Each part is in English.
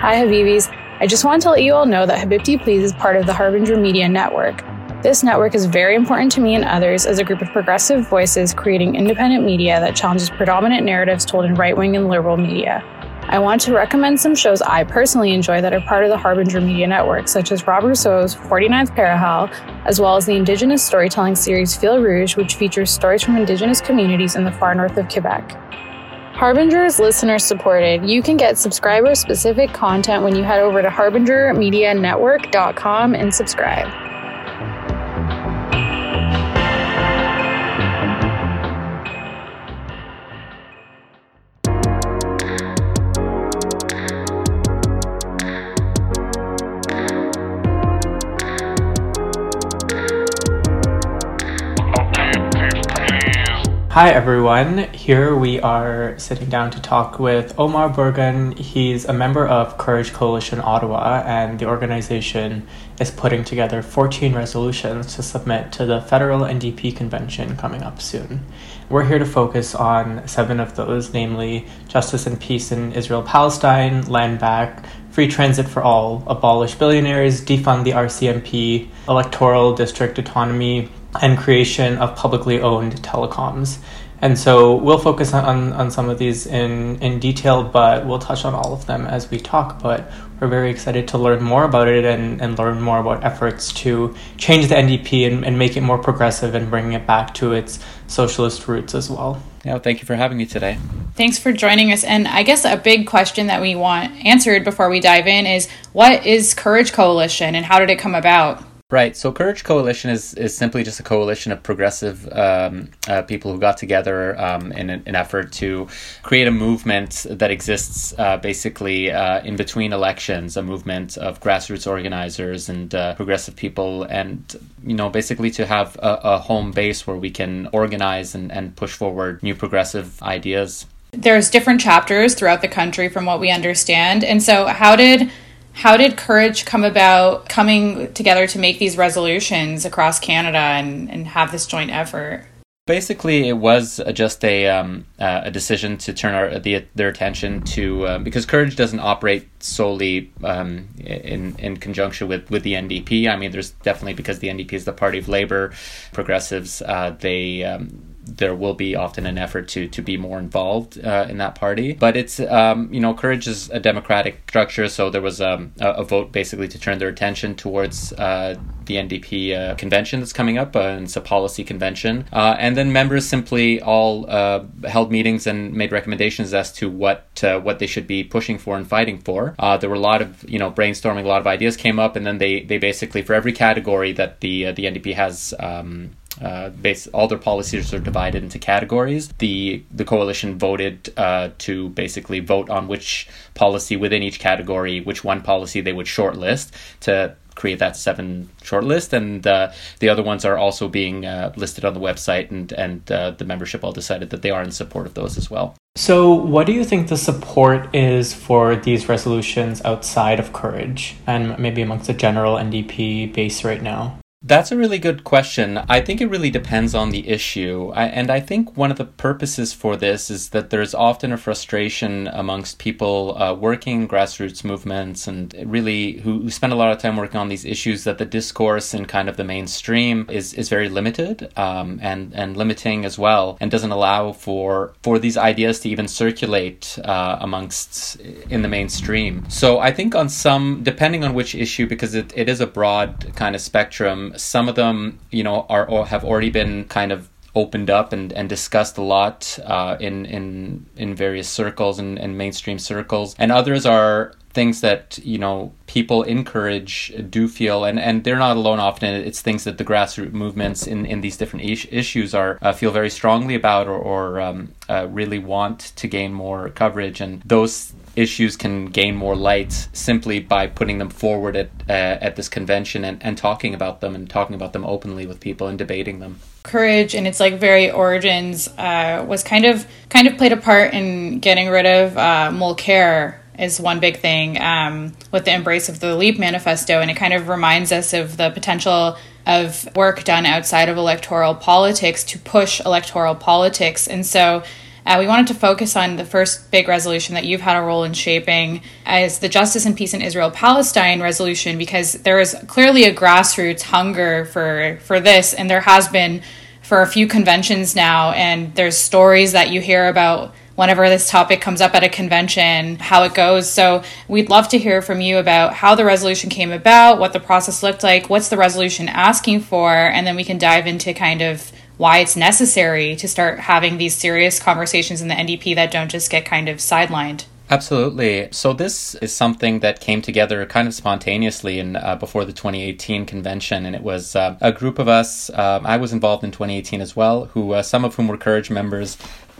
Hi, Habibis. I just want to let you all know that Habibti Please is part of the Harbinger Media Network. This network is very important to me and others as a group of progressive voices creating independent media that challenges predominant narratives told in right wing and liberal media. I want to recommend some shows I personally enjoy that are part of the Harbinger Media Network, such as Rob Rousseau's 49th Parallel, as well as the Indigenous storytelling series Fil Rouge, which features stories from Indigenous communities in the far north of Quebec. Harbinger is listener supported. You can get subscriber specific content when you head over to harbingermedianetwork.com and subscribe. Hi everyone, here we are sitting down to talk with Omar Burgan. He's a member of Courage Coalition Ottawa, and the organization is putting together 14 resolutions to submit to the federal NDP convention coming up soon. We're here to focus on seven of those, namely justice and peace in Israel Palestine, land back, free transit for all, abolish billionaires, defund the RCMP, electoral district autonomy, and creation of publicly owned telecoms. And so we'll focus on, on some of these in, in detail, but we'll touch on all of them as we talk. But we're very excited to learn more about it and, and learn more about efforts to change the NDP and, and make it more progressive and bring it back to its socialist roots as well. Yeah, well, thank you for having me today. Thanks for joining us. And I guess a big question that we want answered before we dive in is what is Courage Coalition and how did it come about? Right. So Courage Coalition is, is simply just a coalition of progressive um, uh, people who got together um, in an, effort to create a movement that exists uh, basically uh, in between elections, a movement of grassroots organizers and uh, progressive people, and you know basically to have a, a home base where we can organize and, and push forward new progressive ideas. There's different chapters throughout the country, from what we understand, and so how did how did courage come about coming together to make these resolutions across Canada and, and have this joint effort? Basically, it was just a um, uh, a decision to turn our the, their attention to uh, because Courage doesn't operate solely um, in in conjunction with, with the NDP. I mean, there's definitely because the NDP is the party of labor, progressives. Uh, they um, there will be often an effort to to be more involved uh, in that party. But it's um, you know courage is a democratic structure, so there was um, a, a, vote basically to turn their attention towards uh, the NDP uh, convention that's coming up, uh, and it's a policy convention. Uh, and then members simply all uh, held meetings and made recommendations as to what what they should be pushing for and fighting for. there were a lot of you know brainstorming, a lot of ideas came up, and then they they basically for every category that the the NDP has. Um, uh, base, all their policies are divided into categories. The the coalition voted uh, to basically vote on which policy within each category, which one policy they would shortlist to create that seven shortlist, and uh, the other ones are also being uh, listed on the website, and and uh, the membership all decided that they are in support of those as well. So, what do you think the support is for these resolutions outside of Courage, and maybe amongst the general NDP base right now? That's a really good question. I think it really depends on the issue. I, and I think one of the purposes for this is that there's often a frustration amongst people uh, working grassroots movements and really who, who, spend a lot of time working on these issues that the discourse in kind of the mainstream is, is very limited um, and, and limiting as well and doesn't allow for, for these ideas to even circulate uh, amongst in the mainstream. So I think on some, depending on which issue, because it, it is a broad kind of spectrum, some of them, you know, are have already been kind of opened up and, and discussed a lot uh, in in in various circles and, and mainstream circles, and others are things that you know people encourage do feel and and they're not alone often it's things that the grassroots movements in in these different is- issues are uh, feel very strongly about or, or um, uh, really want to gain more coverage and those issues can gain more light simply by putting them forward at uh, at this convention and, and talking about them and talking about them openly with people and debating them. Courage and its like very origins uh, was kind of kind of played a part in getting rid of uh, Mulcair is one big thing um, with the embrace of the Leap Manifesto, and it kind of reminds us of the potential of work done outside of electoral politics to push electoral politics, and so uh, we wanted to focus on the first big resolution that you've had a role in shaping as the Justice and Peace in Israel Palestine resolution, because there is clearly a grassroots hunger for, for this, and there has been for a few conventions now, and there's stories that you hear about whenever this topic comes up at a convention, how it goes. So we'd love to hear from you about how the resolution came about, what the process looked like, what's the resolution asking for, and then we can dive into kind of why it's necessary to start having these serious conversations in the NDP that don't just get kind of sidelined. Absolutely. So this is something that came together kind of spontaneously in uh, before the 2018 convention, and it was uh, a group of us. Uh, I was involved in 2018 as well, who uh, some of whom were Courage members,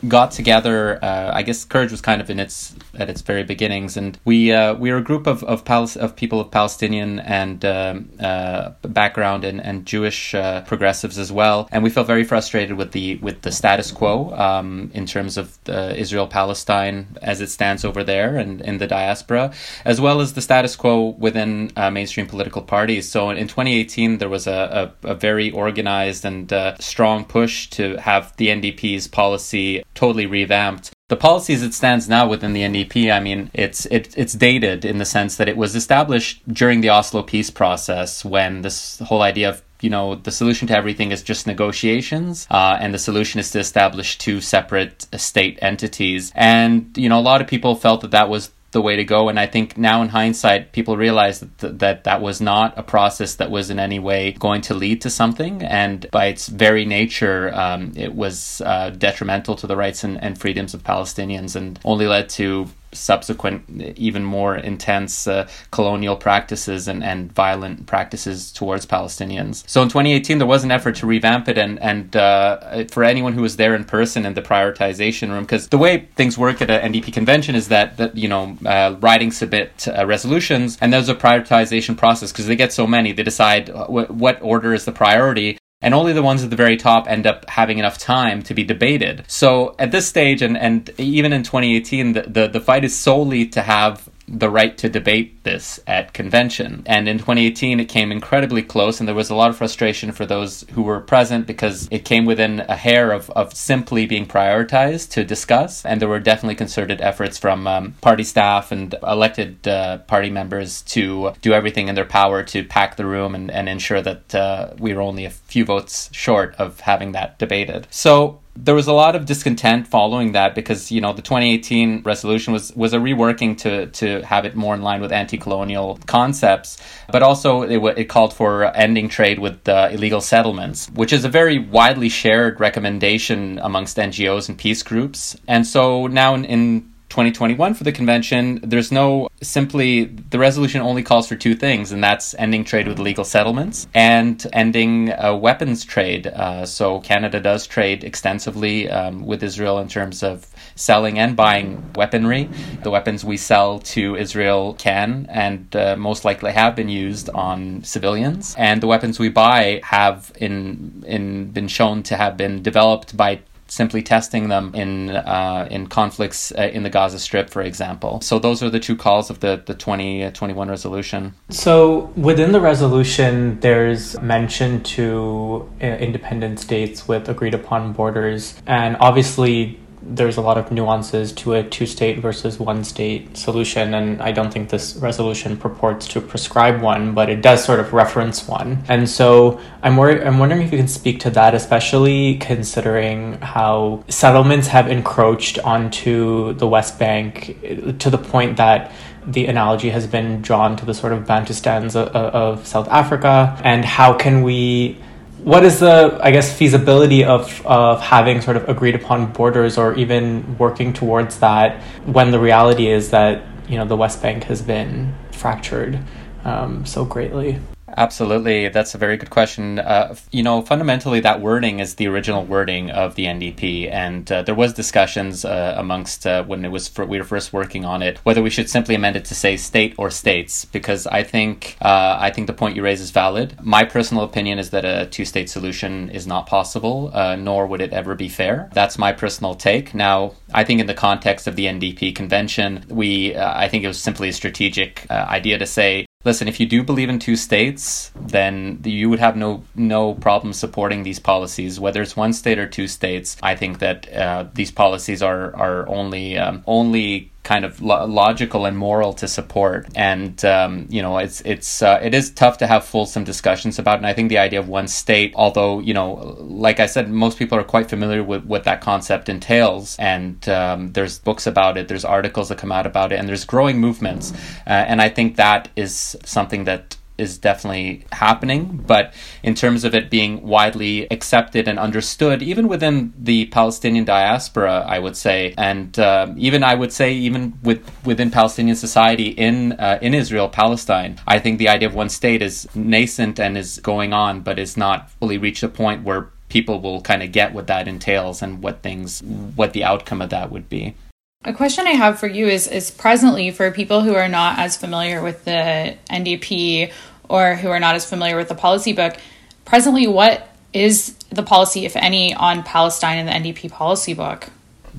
got together. Uh, I guess Courage was kind of in its at its very beginnings, and we uh, we were a group of of, Pal- of people of Palestinian and um, uh, background and, and Jewish uh, progressives as well, and we felt very frustrated with the with the status quo um, in terms of Israel Palestine as it stands over there and in the diaspora, as well as the status quo within uh, mainstream political parties. So in 2018, there was a, a, a very organized and uh, strong push to have the NDP's policy totally revamped. The policy as it stands now within the NDP, I mean, it's it, it's dated in the sense that it was established during the Oslo peace process when this whole idea of you know the solution to everything is just negotiations uh, and the solution is to establish two separate state entities and you know a lot of people felt that that was the way to go. And I think now in hindsight, people realize that th- that, that was not a process that was in any way going to lead to something. And by its very nature, um, it was uh, detrimental to the rights and, and freedoms of Palestinians and only led to subsequent, even more intense uh, colonial practices and, and violent practices towards Palestinians. So in 2018, there was an effort to revamp it, and and uh, for anyone who was there in person in the prioritization room, because the way things work at an NDP convention is that that you know uh, ridings submit uh, resolutions, and there's a prioritization process because they get so many, they decide w- what order is the priority, and only the ones at the very top end up having enough time to be debated. So at this stage, and, and even in 2018, the, the, the fight is solely to have the right to debate this at convention. And in 2018, it came incredibly close, and there was a lot of frustration for those who were present because it came within a hair of, of simply being prioritized to discuss. And there were definitely concerted efforts from um, party staff and elected uh, party members to do everything in their power to pack the room and, and ensure that uh, we were only a few votes short of having that debated. So there was a lot of discontent following that because you know the 2018 resolution was was a reworking to to have it more in line with anti-colonial concepts but also it, it called for ending trade with illegal settlements which is a very widely shared recommendation amongst NGOs and peace groups. And so now in, in 2021 for the convention, there's no simply the resolution only calls for two things, and that's ending trade with illegal settlements and ending uh, weapons trade. Uh, so Canada does trade extensively um, with Israel in terms of selling and buying weaponry. The weapons we sell to Israel can and uh, most likely have been used on civilians, and the weapons we buy have in in been shown to have been developed by simply testing them in uh, in conflicts uh, in the Gaza Strip, for example. So those are the two calls of the the 2021 uh, resolution. So within the resolution, there's mention to uh, independent states with agreed upon borders, and obviously there's a lot of nuances to a two state versus one state solution, and I don't think this resolution purports to prescribe one, but it does sort of reference one. And so I'm, wor- I'm wondering if you can speak to that, especially considering how settlements have encroached onto the West Bank to the point that the analogy has been drawn to the sort of Bantustans of, of South Africa, and how can we what is the i guess feasibility of of having sort of agreed upon borders or even working towards that when the reality is that you know the west bank has been fractured um, so greatly Absolutely, that's a very good question. Uh, you know, fundamentally, that wording is the original wording of the NDP, and uh, there was discussions uh, amongst uh, when it was for, we were first working on it whether we should simply amend it to say state or states, because I think uh, I think the point you raise is valid. My personal opinion is that a two-state solution is not possible, uh, nor would it ever be fair. That's my personal take. Now, I think in the context of the NDP convention, we I think it was simply a strategic idea to say Listen, if you do believe in two states, then you would have no no problem supporting these policies, whether it's one state or two states. I think that uh, these policies are are only um, only kind of lo- logical and moral to support. And um, you know, it's it's uh, it is tough to have fulsome discussions about. And I think the idea of one state, although you know, like I said, most people are quite familiar with what that concept entails. And um, there's books about it, there's articles that come out about it, and there's growing movements. Uh, and I think that is something that is definitely happening, but in terms of it being widely accepted and understood, even within the Palestinian diaspora, I would say, and uh, even I would say even with within Palestinian society in uh, in Israel, Palestine, I think the idea of one state is nascent and is going on, but is not fully reached a point where people will kind of get what that entails and what things, what the outcome of that would be. A question I have for you is is presently for people who are not as familiar with the NDP or who are not as familiar with the policy book, presently, what is the policy, if any, on Palestine in the NDP policy book?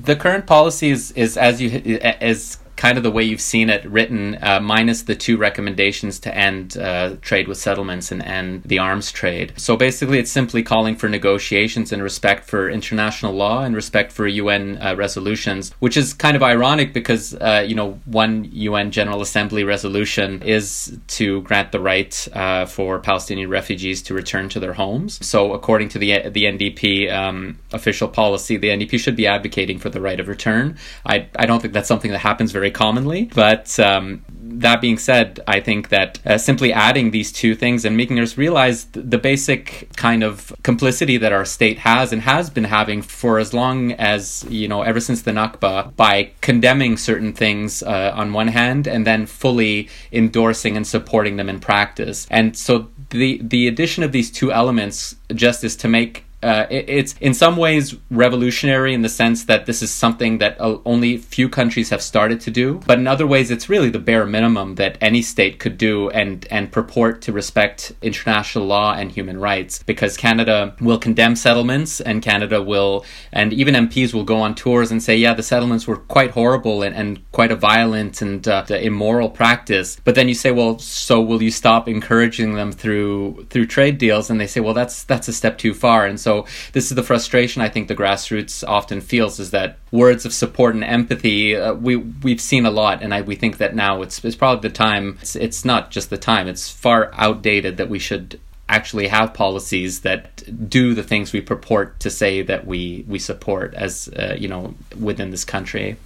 The current policy is, is as you is kind of the way you've seen it written, uh, minus the two recommendations to end uh, trade with settlements and end the arms trade. So basically, it's simply calling for negotiations and respect for international law and respect for UN uh, resolutions, which is kind of ironic because, uh, you know, one UN General Assembly resolution is to grant the right uh, for Palestinian refugees to return to their homes. So according to the, the NDP um, official policy, the NDP should be advocating for the right of return. I, I don't think that's something that happens very commonly. But um, that being said, I think that uh, simply adding these two things and making us realize the basic kind of complicity that our state has and has been having for as long as, you know, ever since the Nakba, by condemning certain things uh, on one hand and then fully endorsing and supporting them in practice. And so the, the addition of these two elements just is to make uh, it, it's in some ways revolutionary in the sense that this is something that uh, only few countries have started to do, but in other ways, it's really the bare minimum that any state could do and and purport to respect international law and human rights. Because Canada will condemn settlements, and Canada will, and even MPs will go on tours and say, yeah, the settlements were quite horrible and, and quite a violent and uh, immoral practice. But then you say, well, so will you stop encouraging them through through trade deals? And they say, well, that's that's a step too far, and so so this is the frustration I think the grassroots often feels is that words of support and empathy uh, we we've seen a lot, and I, we think that now it's it's probably the time. It's, it's not just the time; it's far outdated that we should actually have policies that do the things we purport to say that we we support as uh, you know within this country.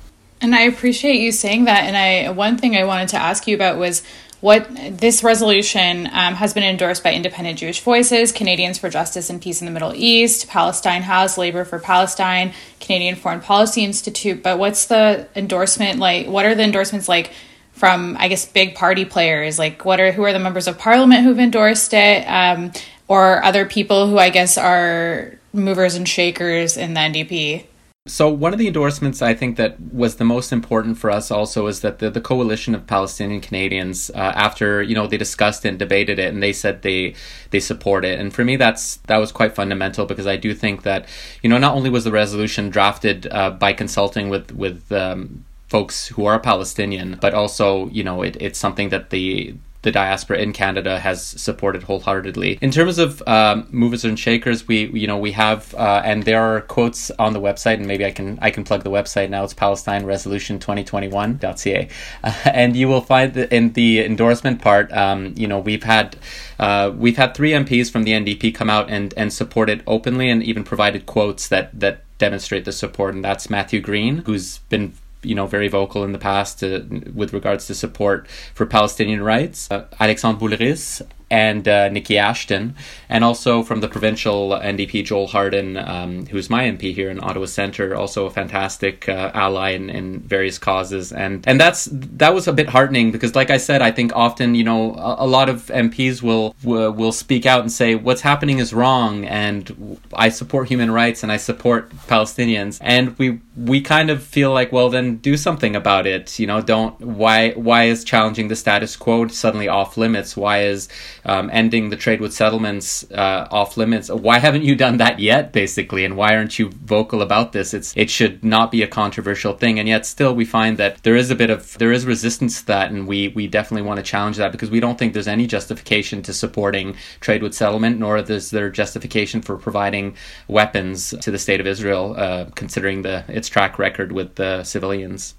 And I appreciate you saying that. And I one thing I wanted to ask you about was what this resolution um, has been endorsed by Independent Jewish Voices, Canadians for Justice and Peace in the Middle East, Palestine House, Labor for Palestine, Canadian Foreign Policy Institute. But what's the endorsement like? What are the endorsements like from, I guess, big party players? Like, what are who are the members of parliament who've endorsed it, um, or other people who I guess are movers and shakers in the NDP? So one of the endorsements I think that was the most important for us also is that the, the coalition of Palestinian Canadians, uh, after you know they discussed and debated it, and they said they they support it. And for me, that's that was quite fundamental because I do think that you know not only was the resolution drafted uh, by consulting with with um, folks who are Palestinian, but also you know it, it's something that the the diaspora in Canada has supported wholeheartedly. In terms of um, movers and shakers, we you know we have uh, and there are quotes on the website, and maybe I can I can plug the website now. It's Palestine Resolution 2021.ca, uh, and you will find that in the endorsement part, um, you know we've had uh, we've had three MPs from the NDP come out and and support it openly, and even provided quotes that that demonstrate the support, and that's Matthew Green, who's been you know very vocal in the past to, with regards to support for Palestinian rights. Uh, Alexandre Boulerice and uh, Niki Ashton, and also from the provincial NDP Joel Harden, um, who's my MP here in Ottawa Centre, also a fantastic uh, ally in, in, various causes, and and that's that was a bit heartening because, like I said, I think often you know a, a lot of MPs will will speak out and say what's happening is wrong, and I support human rights and I support Palestinians, and we we kind of feel like, well, then do something about it. You know, don't why why is challenging the status quo suddenly off limits? Why is um, ending the trade with settlements uh, off limits? Why haven't you done that yet, basically? And why aren't you vocal about this? It's it should not be a controversial thing, and yet still we find that there is a bit of there is resistance to that, and we we definitely want to challenge that because we don't think there's any justification to supporting trade with settlement, nor is there justification for providing weapons to the state of Israel, uh, considering the its track record with the civilians.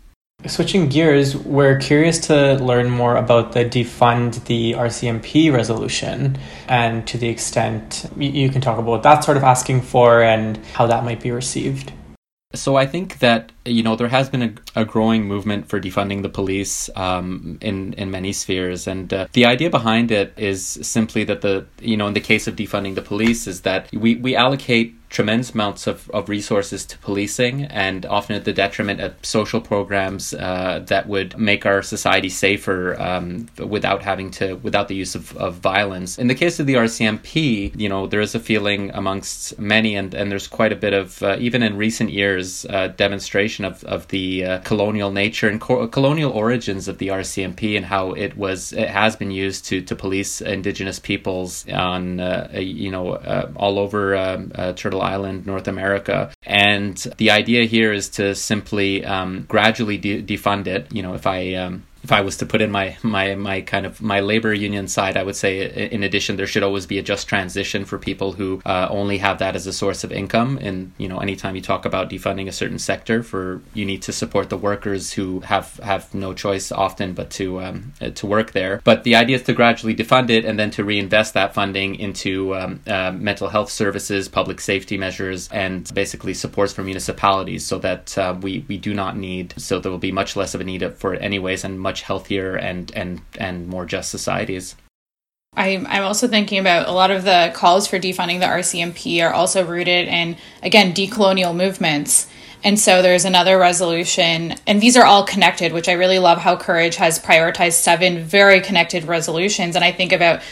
Switching gears, we're curious to learn more about the defund the RCMP resolution and to the extent you can talk about that sort of asking for and how that might be received. So I think that you know there has been a, a growing movement for defunding the police um, in in many spheres, and uh, the idea behind it is simply that the you know in the case of defunding the police is that we we allocate tremendous amounts of, of resources to policing and often at the detriment of social programs uh, that would make our society safer um, without having to without the use of, of violence. In the case of the RCMP you know there is a feeling amongst many and, and there's quite a bit of uh, even in recent years uh, demonstration of, of the uh, colonial nature and co- colonial origins of the RCMP and how it was it has been used to to police indigenous peoples on uh, you know uh, all over um, Turtle Turtle Island, North America. And the idea here is to simply um, gradually de- defund it. You know, if I um, if I was to put in my my my kind of my labor union side, I would say in addition there should always be a just transition for people who uh, only have that as a source of income. And you know, anytime you talk about defunding a certain sector, for you need to support the workers who have have no choice often but to um, uh, to work there. But the idea is to gradually defund it and then to reinvest that funding into um, uh, mental health services, public safety measures, and basically supports for municipalities, so that uh, we we do not need. So there will be much less of a need for it anyways, and much much healthier and and and more just societies. I'm, I'm also thinking about a lot of the calls for defunding the RCMP are also rooted in, again, decolonial movements. And so there's another resolution, and these are all connected, which I really love how Courage has prioritized seven very connected resolutions. And I think about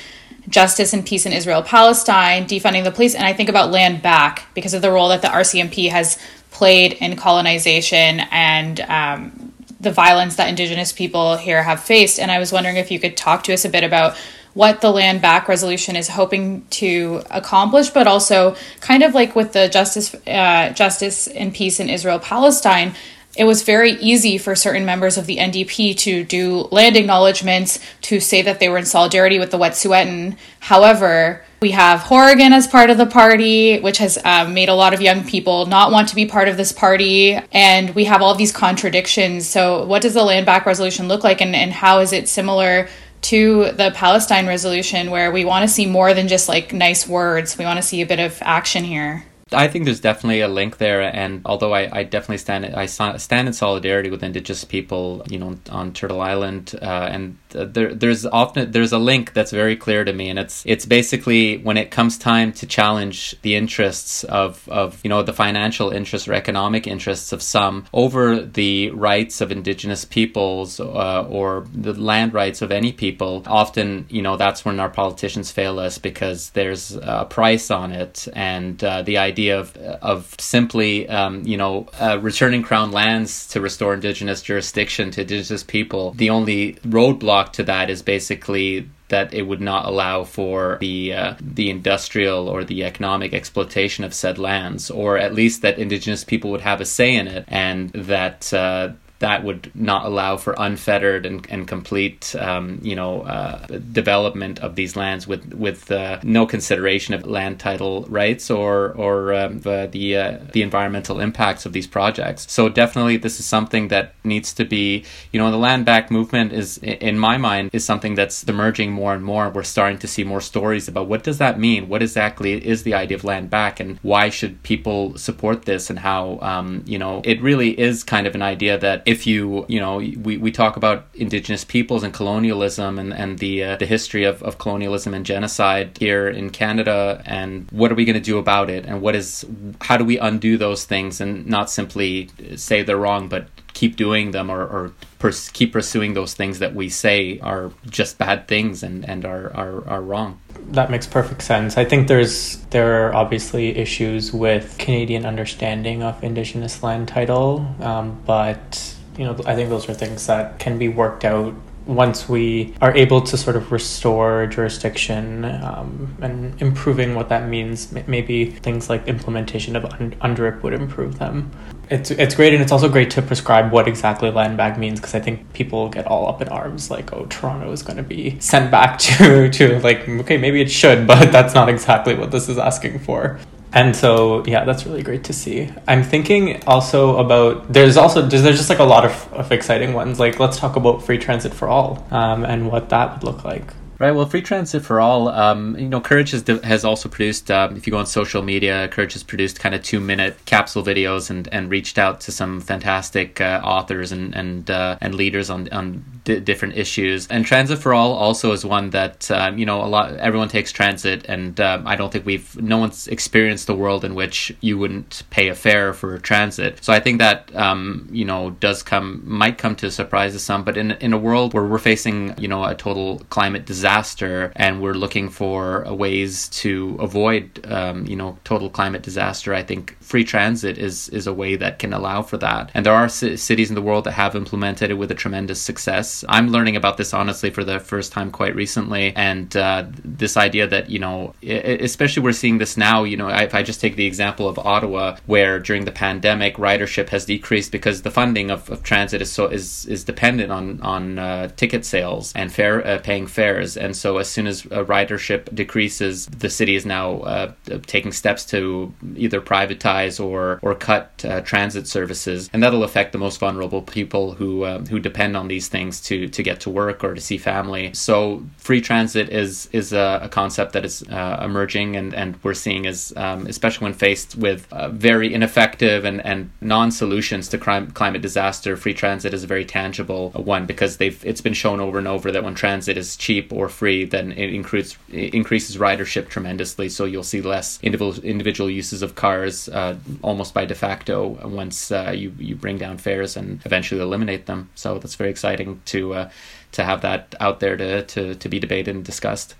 justice and peace in Israel Palestine, defunding the police, and I think about land back because of the role that the RCMP has played in colonization and um, the violence that Indigenous people here have faced. And I was wondering if you could talk to us a bit about what the land back resolution is hoping to accomplish, but also kind of like with the justice, uh, justice and peace in Israel Palestine. It was very easy for certain members of the NDP to do land acknowledgements to say that they were in solidarity with the Wet'suwet'en. However, we have Horgan as part of the party, which has um, made a lot of young people not want to be part of this party. And we have all these contradictions. So, what does the land back resolution look like, and, and how is it similar to the Palestine resolution, where we want to see more than just like nice words? We want to see a bit of action here. I think there's definitely a link there, and although I, I definitely stand I stand in solidarity with Indigenous people, you know, on Turtle Island, uh, and there there's often there's a link that's very clear to me, and it's it's basically when it comes time to challenge the interests of of you know the financial interests or economic interests of some over the rights of Indigenous peoples uh, or the land rights of any people. Often, you know, that's when our politicians fail us because there's a price on it, and uh, the idea of of simply um, you know uh, returning crown lands to restore indigenous jurisdiction to indigenous people. The only roadblock to that is basically that it would not allow for the uh, the industrial or the economic exploitation of said lands, or at least that indigenous people would have a say in it, and that uh, that would not allow for unfettered and, and complete, um, you know, uh, development of these lands with with uh, no consideration of land title rights or or um, the the, uh, the environmental impacts of these projects. So definitely, this is something that needs to be, you know, the land back movement is, in my mind, is something that's emerging more and more. We're starting to see more stories about what does that mean? What exactly is the idea of land back, and why should people support this, and how, um, you know, it really is kind of an idea that if you you know we, we talk about indigenous peoples and colonialism and, and the uh, the history of, of colonialism and genocide here in Canada and what are we going to do about it and what is how do we undo those things and not simply say they're wrong but keep doing them or, or pers- keep pursuing those things that we say are just bad things and, and are, are, are wrong. That makes perfect sense. I think there's there are obviously issues with Canadian understanding of Indigenous land title, um, but you know I think those are things that can be worked out once we are able to sort of restore jurisdiction um, and improving what that means, maybe things like implementation of UNDRIP would improve them. It's, it's great, and it's also great to prescribe what exactly land back means because I think people get all up in arms like, oh, Toronto is going to be sent back to, to like, okay, maybe it should, but that's not exactly what this is asking for and so yeah that's really great to see i'm thinking also about there's also there's, just like a lot of, of exciting ones like let's talk about free transit for all um, and what that would look like Right. Well, Free Transit for All, um, you know, Courage has, has also produced, um, if you go on social media, Courage has produced kind of two minute capsule videos and, and reached out to some fantastic uh, authors and and uh, and leaders on, on d- different issues. And Transit for All also is one that, um, you know, a lot, everyone takes transit. And um, I don't think we've, no one's experienced the world in which you wouldn't pay a fare for transit. So I think that, um, you know, does come, might come to surprise to some. But in, in a world where we're facing, you know, a total climate disaster, and we're looking for ways to avoid, um, you know, total climate disaster. I think free transit is is a way that can allow for that. And there are c- cities in the world that have implemented it with a tremendous success. I'm learning about this honestly for the first time quite recently, and uh, this idea that you know, especially we're seeing this now. You know, if I just take the example of Ottawa, where during the pandemic ridership has decreased because the funding of, of transit is so is is dependent on on uh, ticket sales and fare uh, paying fares and so as soon as ridership decreases, the city is now uh, taking steps to either privatize or or cut uh, transit services, and that'll affect the most vulnerable people who uh, who depend on these things to to get to work or to see family. So free transit is is a, a concept that is uh, emerging, and and we're seeing as um, especially when faced with uh, very ineffective and and non solutions to crime, climate disaster. Free transit is a very tangible one because they've it's been shown over and over that when transit is cheap or free, then it increases increases ridership tremendously. So you'll see less individual individual uses of cars uh, almost by de facto once uh, you you bring down fares and eventually eliminate them. So that's very exciting to uh, to have that out there to, to to be debated and discussed.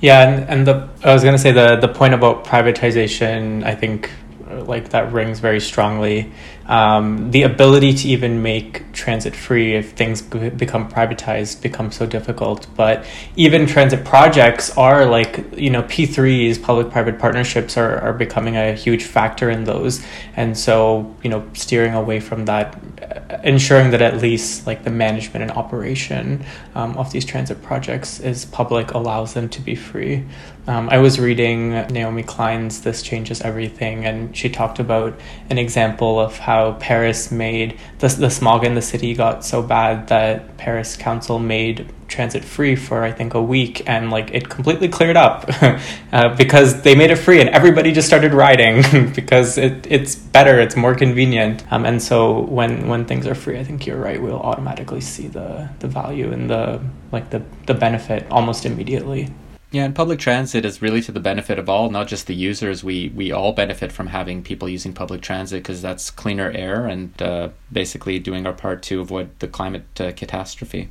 Yeah, and, and the I was gonna say the the point about privatization, I think like that rings very strongly. Um, the ability to even make transit free if things become privatized becomes so difficult. But even transit projects are like, you know, P3s, public private partnerships, are, are becoming a huge factor in those. And so, you know, steering away from that, uh, ensuring that at least like the management and operation um, of these transit projects is public allows them to be free. Um, I was reading Naomi Klein's This Changes Everything, and she talked about an example of how Paris made the, the smog in the city got so bad that Paris Council made transit free for I think a week, and like it completely cleared up uh, because they made it free and everybody just started riding because it, it's better, it's more convenient. Um, and so when when things are free, I think you're right. We'll automatically see the the value and the like the the benefit almost immediately. Yeah, and public transit is really to the benefit of all, not just the users. We we all benefit from having people using public transit because that's cleaner air and uh, basically doing our part to avoid the climate uh, catastrophe.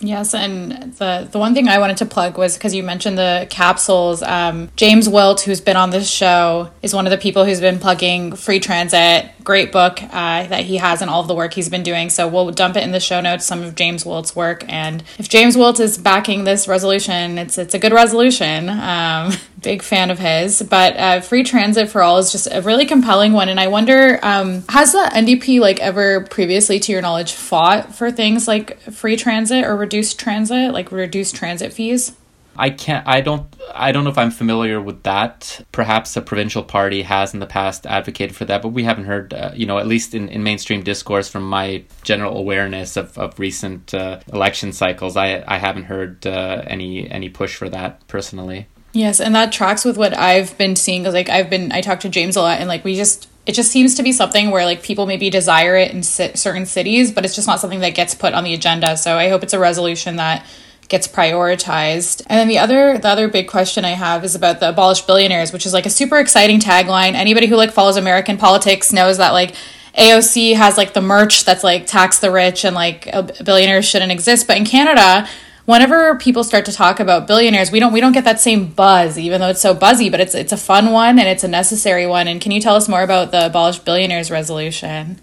Yes, and the the one thing I wanted to plug was because you mentioned the capsules. Um, James Wilt, who's been on this show, is one of the people who's been plugging free transit. Great book uh, that he has and all of the work he's been doing. So we'll dump it in the show notes. Some of James Wilt's work, and if James Wilt is backing this resolution, it's it's a good resolution. Um, big fan of his. But uh, free transit for all is just a really compelling one, and I wonder um, has the NDP like ever previously, to your knowledge, fought for things like free transit or reduced transit, like reduced transit fees? I can't. I don't. I don't know if I'm familiar with that. Perhaps a provincial party has in the past advocated for that, but we haven't heard. Uh, you know, at least in, in mainstream discourse, from my general awareness of, of recent uh, election cycles, I I haven't heard uh, any any push for that personally. Yes, and that tracks with what I've been seeing. Cause like I've been, I talk to James a lot, and like we just it just seems to be something where like people maybe desire it in certain cities but it's just not something that gets put on the agenda so i hope it's a resolution that gets prioritized and then the other the other big question i have is about the abolish billionaires which is like a super exciting tagline anybody who like follows american politics knows that like AOC has like the merch that's like tax the rich and like billionaires shouldn't exist. But in Canada, whenever people start to talk about billionaires, we don't we don't get that same buzz, even though it's so buzzy. But it's it's a fun one and it's a necessary one. And can you tell us more about the abolish billionaires resolution?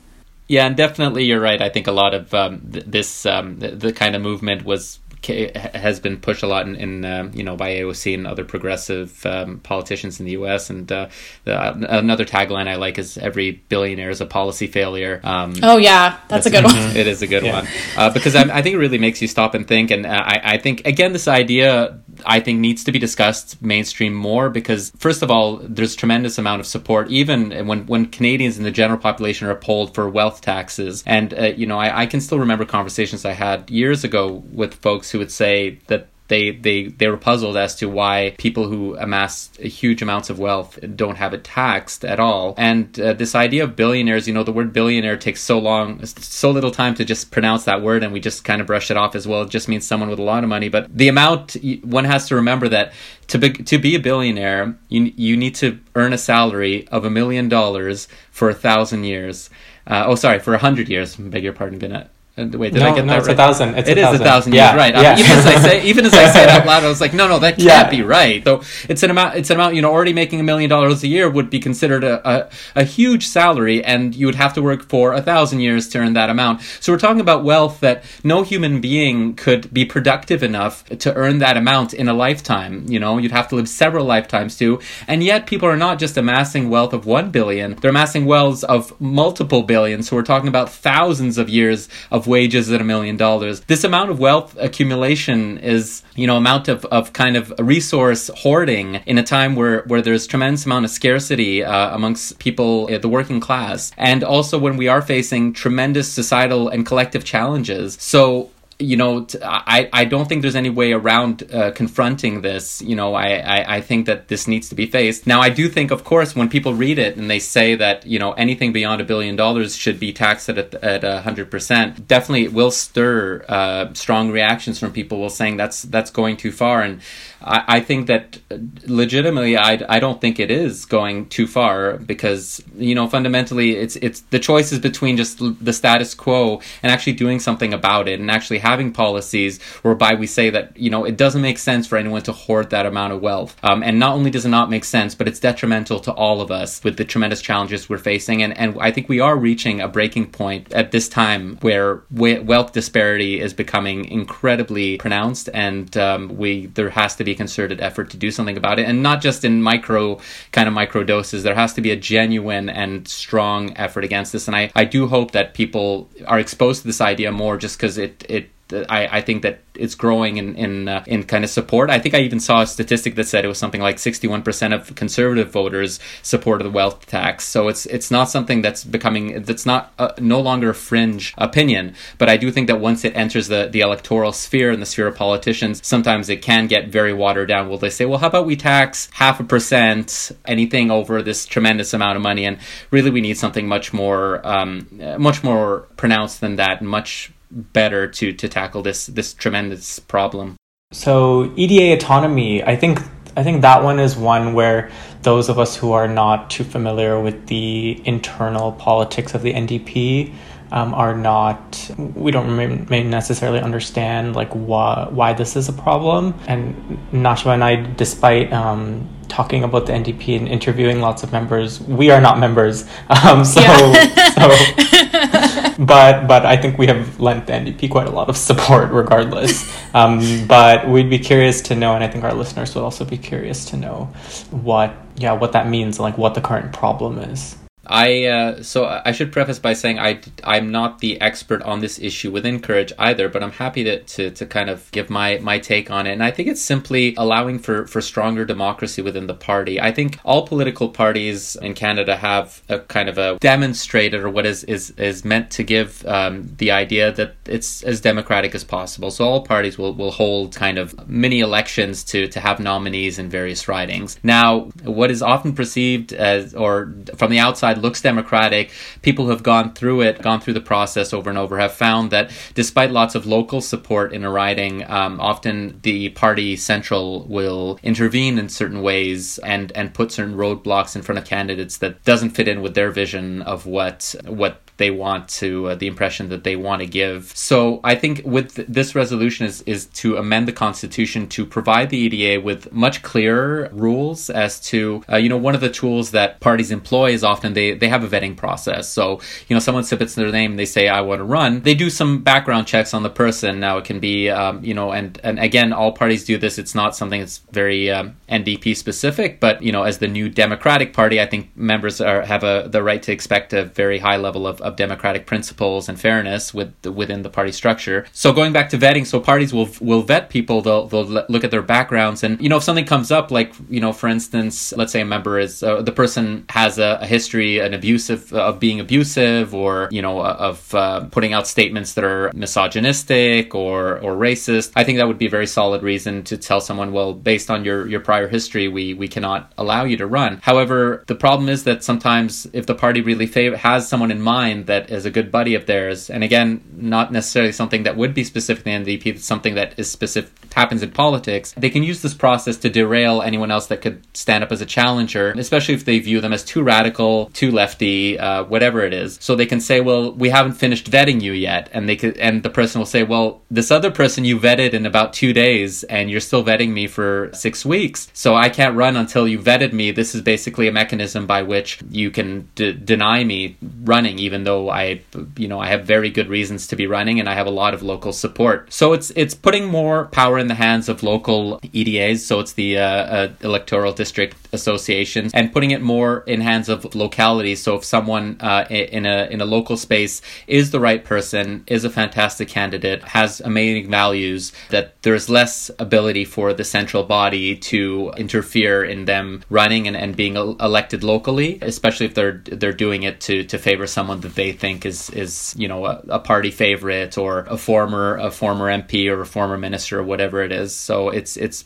Yeah, and definitely you're right. I think a lot of um, th- this um, the, the kind of movement was has been pushed a lot in, in uh, you know by AOC and other progressive um, politicians in the U.S. And uh, the, another tagline I like is "Every billionaire is a policy failure." Um, oh yeah, that's, that's, a good one. It is a good yeah. one uh, because I, I, think it really makes you stop and think. And uh, I, I think again, this idea I think needs to be discussed mainstream more because first of all, there's tremendous amount of support even when when Canadians in the general population are polled for wealth taxes. And uh, you know, I, I can still remember conversations I had years ago with folks who would say that they they they were puzzled as to why people who amass huge amounts of wealth don't have it taxed at all. And uh, this idea of billionaires, you know, the word billionaire takes so long, so little time to just pronounce that word, and we just kind of brush it off as well. It just means someone with a lot of money. But the amount one has to remember that to be to be a billionaire, you you need to earn a salary of a million dollars for a thousand years. Uh, oh, sorry, for a hundred years. Beg your pardon, Bennett. Wait, did no, I get no, that it's right? a thousand. It's it a is thousand. a thousand yeah. years, right? Yeah. I mean, even as I say, even as I say it out loud, I was like, no, no, that can't Yeah. be right. So it's an amount. It's an amount. You know, already making a million dollars a year would be considered a, a, a huge salary, and you would have to work for a thousand years to earn that amount. So we're talking about wealth that no human being could be productive enough to earn that amount in a lifetime. You know, you'd have to live several lifetimes too, and yet people are not just amassing wealth of one billion; they're amassing wealth of multiple billions. So we're talking about thousands of years of wages at a million dollars. This amount of wealth accumulation is, you know, amount of, of kind of resource hoarding in a time where, where there's tremendous amount of scarcity uh, amongst people, uh, the working class, and also when we are facing tremendous societal and collective challenges. So you know, I, I don't think there's any way around uh, confronting this. You know, I, I, I think that this needs to be faced. Now, I do think, of course, when people read it and they say that, you know, anything beyond a billion dollars should be taxed at, at 100%, definitely it will stir uh, strong reactions from people will saying that's that's going too far. And I, I think that uh, legitimately, I, I don't think it is going too far because, you know, fundamentally, it's, it's the choice is between just the status quo and actually doing something about it and actually having policies whereby we say that you know it doesn't make sense for anyone to hoard that amount of wealth. Um, and not only does it not make sense, but it's detrimental to all of us with the tremendous challenges we're facing. And and I think we are reaching a breaking point at this time where we- wealth disparity is becoming incredibly pronounced, and um, we there has to be concerted effort to do something about it, and not just in micro kind of micro doses. There has to be a genuine and strong effort against this. And I I do hope that people are exposed to this idea more, just because it it I, I think that it's growing in in uh, in kind of support. I think I even saw a statistic that said it was something like 61% of conservative voters supported the wealth tax. So it's it's not something that's becoming that's not uh, no longer a fringe opinion. But I do think that once it enters the the electoral sphere and the sphere of politicians, sometimes it can get very watered down. Will they say, well, how about we tax half a percent anything over this tremendous amount of money? And really, we need something much more um, much more pronounced than that, much better to to tackle this this tremendous problem. So EDA autonomy, I think I think that one is one where those of us who are not too familiar with the internal politics of the NDP um, are not we don't may, may necessarily understand like why why this is a problem and Nashwa and I despite um, talking about the NDP and interviewing lots of members we are not members um, so Yeah. so but but I think we have lent the NDP quite a lot of support regardless. Um, but we'd be curious to know and I think our listeners would also be curious to know what yeah what that means like what the current problem is I uh, so I should preface by saying I I'm not the expert on this issue within Courage either, but I'm happy to, to, to kind of give my my take on it. And I think it's simply allowing for for stronger democracy within the party. I think all political parties in Canada have a kind of a demonstrated or what is is is meant to give um, the idea that it's as democratic as possible. So all parties will will hold kind of mini elections to to have nominees in various ridings. Now, what is often perceived as or from the outside side looks democratic. People who have gone through it, gone through the process over and over, have found that despite lots of local support in a riding, um, often the party central will intervene in certain ways and and put certain roadblocks in front of candidates that doesn't fit in with their vision of what what they want to uh, the impression that they want to give. So I think with th- this resolution is is to amend the constitution to provide the EDA with much clearer rules as to uh, you know one of the tools that parties employ is often they they have a vetting process. So you know someone submits their name, they say I want to run. They do some background checks on the person. Now it can be um, you know and and again all parties do this. It's not something that's very um, NDP specific, but you know as the new Democratic Party, I think members are have a the right to expect a very high level of of democratic principles and fairness with within the party structure. So going back to vetting, so parties will will vet people. They'll they'll look at their backgrounds, and you know if something comes up, like you know for instance, let's say a member is uh, the person has a, a, history, an abusive of being abusive, or you know of uh, putting out statements that are misogynistic or or racist. I think that would be a very solid reason to tell someone, well, based on your your prior history, we we cannot allow you to run. However, the problem is that sometimes if the party really fav- has someone in mind that is a good buddy of theirs, and again, not necessarily something that would be specific in the NDP, something that is specific happens in politics, they can use this process to derail anyone else that could stand up as a challenger, especially if they view them as too radical, too lefty, uh, whatever it is. So they can say, "Well, we haven't finished vetting you yet," and they could, and the person will say, "Well, this other person you vetted in about two days, and you're still vetting me for six weeks, so I can't run until you vetted me." This is basically a mechanism by which you can d- deny me running, even though I, you know, I have very good reasons to be running and I have a lot of local support. So it's it's putting more power in the hands of local EDAs, so it's the uh, uh, electoral district associations, and putting it more in hands of localities. So if someone uh, in a in a local space is the right person, is a fantastic candidate, has amazing values, that there's less ability for the central body to interfere in them running and, and being elected locally, especially if they're they're doing it to to favor someone that they think is is you know a, a party favorite or a former a former MP or a former minister or whatever it is. So it's it's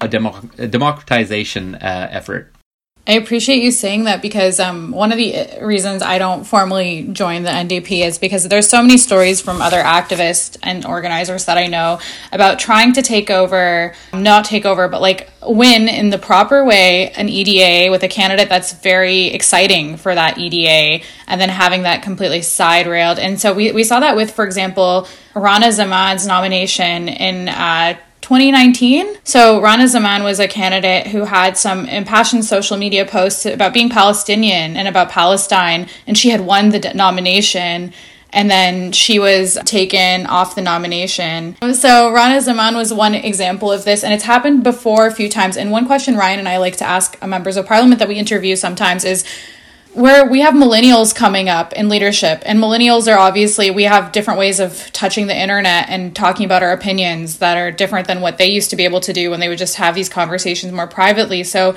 a, demo, a democratization uh, effort. I appreciate you saying that because um, one of the reasons I don't formally join the NDP is because there's so many stories from other activists and organizers that I know about trying to take over, not take over, but like win in the proper way an EDA with a candidate that's very exciting for that EDA and then having that completely side railed. And so we, we saw that with, for example, Rana Zaman's nomination in uh, 2019. So Rana Zaman was a candidate who had some impassioned social media posts about being Palestinian and about Palestine, and she had won the nomination. And then she was taken off the nomination. So Rana Zaman was one example of this, and it's happened before a few times. And one question Ryan and I like to ask members of parliament that we interview sometimes is where we have millennials coming up in leadership and millennials are obviously we have different ways of touching the internet and talking about our opinions that are different than what they used to be able to do when they would just have these conversations more privately. So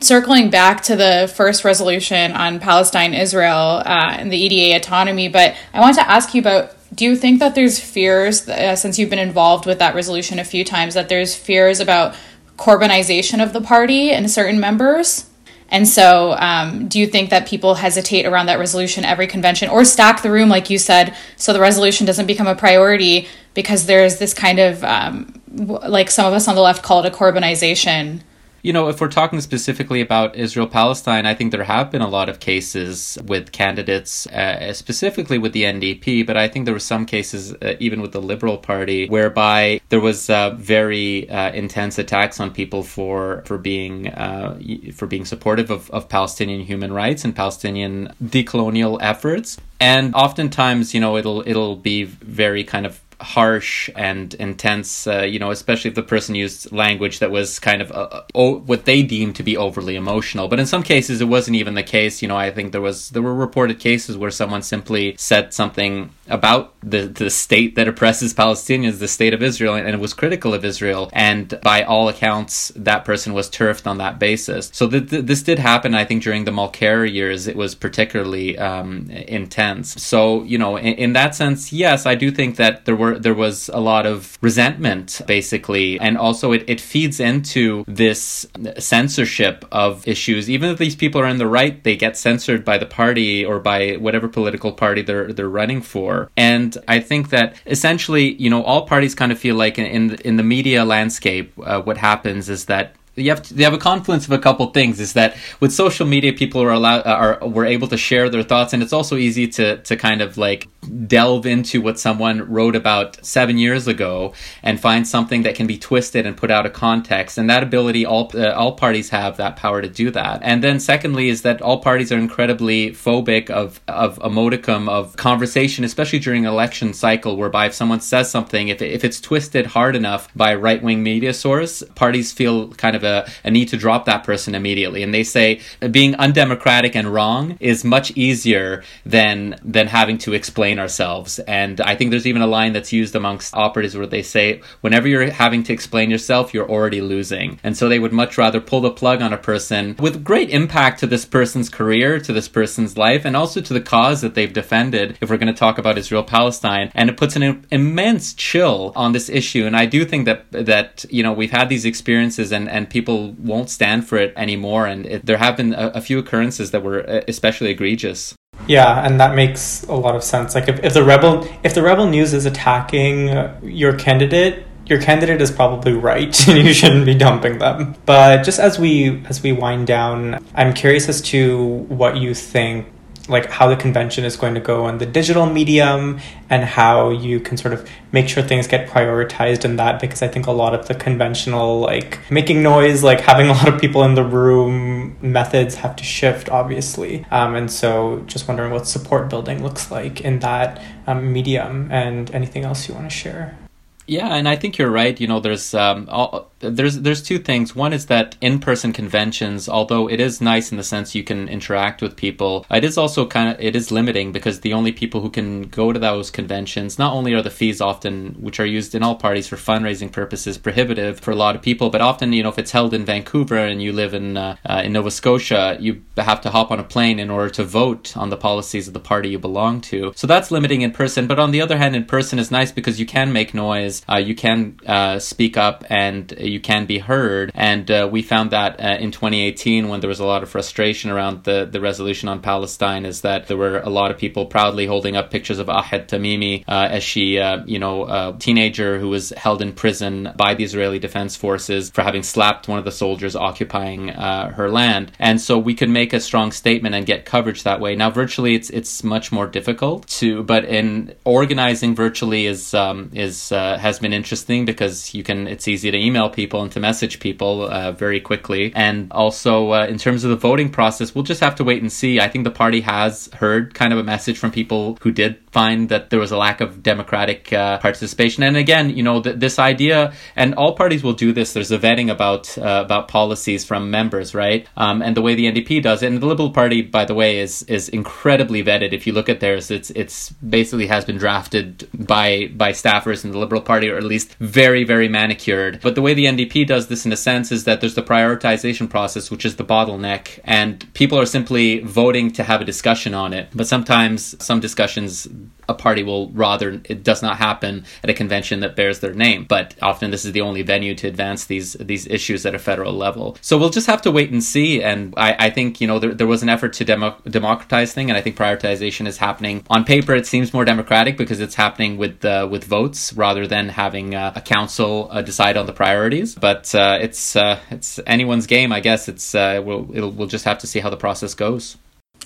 circling back to the first resolution on palestine israel uh, and the eda autonomy but i want to ask you about do you think that there's fears uh, since you've been involved with that resolution a few times that there's fears about corbynization of the party and certain members and so, um, do you think that people hesitate around that resolution every convention or stack the room, like you said, so the resolution doesn't become a priority because there's this kind of, um, like some of us on the left call it a Corbynization you know, if we're talking specifically about Israel Palestine, I think there have been a lot of cases with candidates, uh, specifically with the NDP, but I think there were some cases, uh, even with the Liberal Party, whereby there was uh, very uh, intense attacks on people for for being uh, for being supportive of, of Palestinian human rights and Palestinian decolonial efforts. And oftentimes, you know, it'll it'll be very kind of harsh and intense, uh, you know, especially if the person used language that was kind of uh, o- what they deemed to be overly emotional. But in some cases, it wasn't even the case. You know, I think there was there were reported cases where someone simply said something about the the state that oppresses Palestinians, the state of Israel, and it was critical of Israel. And by all accounts, that person was turfed on that basis. So th- this did happen. I think during the Mulcair years, it was particularly um, intense. So you know, in, in that sense, yes, I do think that there were there was a lot of resentment basically, and also it, it feeds into this censorship of issues. Even if these people are in the right, they get censored by the party or by whatever political party they're they're running for. And I think that essentially, you know, all parties kind of feel like in in the media landscape, uh, what happens is that you have to, you have a confluence of a couple things is that with social media people are allowed are were able to share their thoughts and it's also easy to to kind of like delve into what someone wrote about 7 years ago and find something that can be twisted and put out of context and that ability all uh, all parties have that power to do that and then secondly is that all parties are incredibly phobic of of a modicum of conversation especially during election cycle whereby if someone says something if, if it's twisted hard enough by a right-wing media source parties feel kind of a, a need to drop that person immediately. And they say being undemocratic and wrong is much easier than than having to explain ourselves. And I think there's even a line that's used amongst operatives where they say, whenever you're having to explain yourself, you're already losing. And so they would much rather pull the plug on a person with great impact to this person's career, to this person's life, and also to the cause that they've defended. If we're going to talk about Israel Palestine, and it puts an immense chill on this issue. And I do think that that you know we've had these experiences and and people won't stand for it anymore. And it, there have been a, a few occurrences that were especially egregious. Yeah, and that makes a lot of sense. Like if, if the rebel if the rebel news is attacking uh, your candidate, your candidate is probably right and you shouldn't be dumping them. But just as we as we wind down, I'm curious as to what you think like how the convention is going to go on the digital medium and how you can sort of make sure things get prioritized in that because I think a lot of the conventional like making noise like having a lot of people in the room methods have to shift obviously um, and so just wondering what support building looks like in that um, medium and anything else you want to share yeah, and I think you're right. You know, there's um, all, there's there's two things. One is that in-person conventions, although it is nice in the sense you can interact with people, it is also kind of it is limiting because the only people who can go to those conventions, not only are the fees often, which are used in all parties for fundraising purposes, prohibitive for a lot of people, but often you know if it's held in Vancouver and you live in uh, uh, in Nova Scotia, you have to hop on a plane in order to vote on the policies of the party you belong to. So that's limiting in person. But on the other hand, in person is nice because you can make noise uh, you can uh, speak up and can be heard. And uh, we found that uh, in 2018, when there was a lot of frustration around the, the resolution on Palestine, is that there were a lot of people proudly holding up pictures of Ahed Tamimi uh, as she, uh, you know, a teenager who was held in prison by the Israeli Defense Forces for having slapped one of the soldiers occupying her land. And so we could make a strong statement and get coverage that way. Now, virtually, it's it's much more difficult to, but in organizing virtually is um, is has been interesting because you can it's easy to email people and to message people uh, very quickly. And also uh, in terms of the voting process we'll just have to wait and see. I think the party has heard kind of a message from people who did find that there was a lack of democratic uh, participation and again you know th- this idea and all parties will do this there's a vetting about uh, about policies from members right um, and the way the ndp does it and the liberal party by the way is is incredibly vetted if you look at theirs it's it's basically has been drafted by by staffers in the liberal party Party, or at least very, very manicured. But the way the NDP does this, in a sense, is that there's the prioritization process, which is the bottleneck, and people are simply voting to have a discussion on it. But sometimes some discussions a party will rather it does not happen at a convention that bears their name but often this is the only venue to advance these these issues at a federal level. So we'll just have to wait and see and i, I think you know there, there was an effort to demo, democratize thing and i think prioritization is happening. On paper it seems more democratic because it's happening with uh, with votes rather than having uh, a council uh, decide on the priorities. But uh, it's uh, it's anyone's game i guess. It's uh, we'll we'll just have to see how the process goes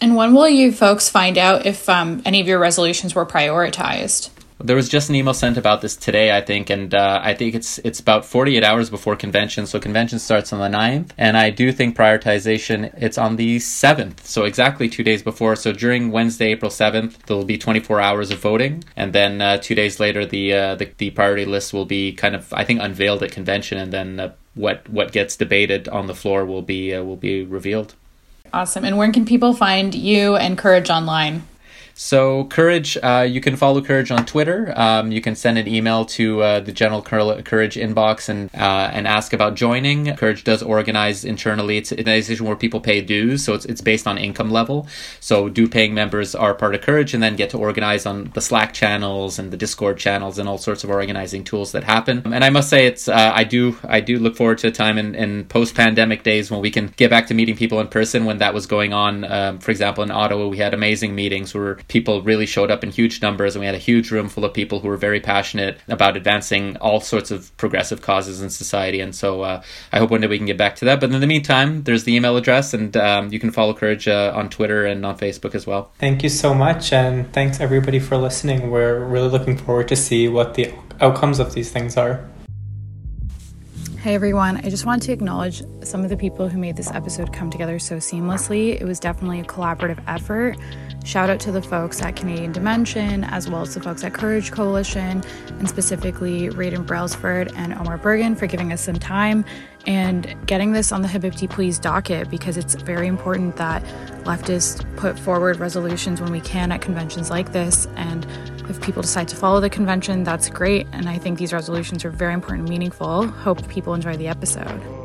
and when will you folks find out if um, any of your resolutions were prioritized? There was just an email sent about this today, I think, and uh, I think it's it's about 48 hours before convention. So convention starts on the 9th, and I do think prioritization it's on the 7th, so exactly two days before. So during Wednesday, April 7th, there will be 24 hours of voting, and then uh, two days later, the, uh, the the priority list will be kind of I think unveiled at convention, and then uh, what what gets debated on the floor will be uh, will be revealed. Awesome. And where can people find you and Courage online? So, Courage, uh, you can follow Courage on Twitter. Um, you can send an email to uh, the general Courage inbox and uh, and ask about joining. Courage does organize internally. It's an organization where people pay dues, so it's, it's based on income level. So, due paying members are part of Courage and then get to organize on the Slack channels and the Discord channels and all sorts of organizing tools that happen. And I must say, it's uh, I do I do look forward to a time in, in post pandemic days when we can get back to meeting people in person. When that was going on, um, for example, in Ottawa, we had amazing meetings where people really showed up in huge numbers, and we had a huge room full of people who were very passionate about advancing all sorts of progressive causes in society. And so uh, I hope one day we can get back to that. But in the meantime, there's the email address, and um, you can follow Courage uh, on Twitter and on Facebook as well. Thank you so much, and thanks everybody for listening. We're really looking forward to see what the outcomes of these things are. Hey everyone, I just want to acknowledge some of the people who made this episode come together so seamlessly. It was definitely a collaborative effort. Shout out to the folks at Canadian Dimension, as well as the folks at Courage Coalition, and specifically Raiden Brailsford and Omar Burgan for giving us some time and getting this on the Habibti Please docket because it's very important that leftists put forward resolutions when we can at conventions like this. And if people decide to follow the convention, that's great. And I think these resolutions are very important and meaningful. Hope people enjoy the episode.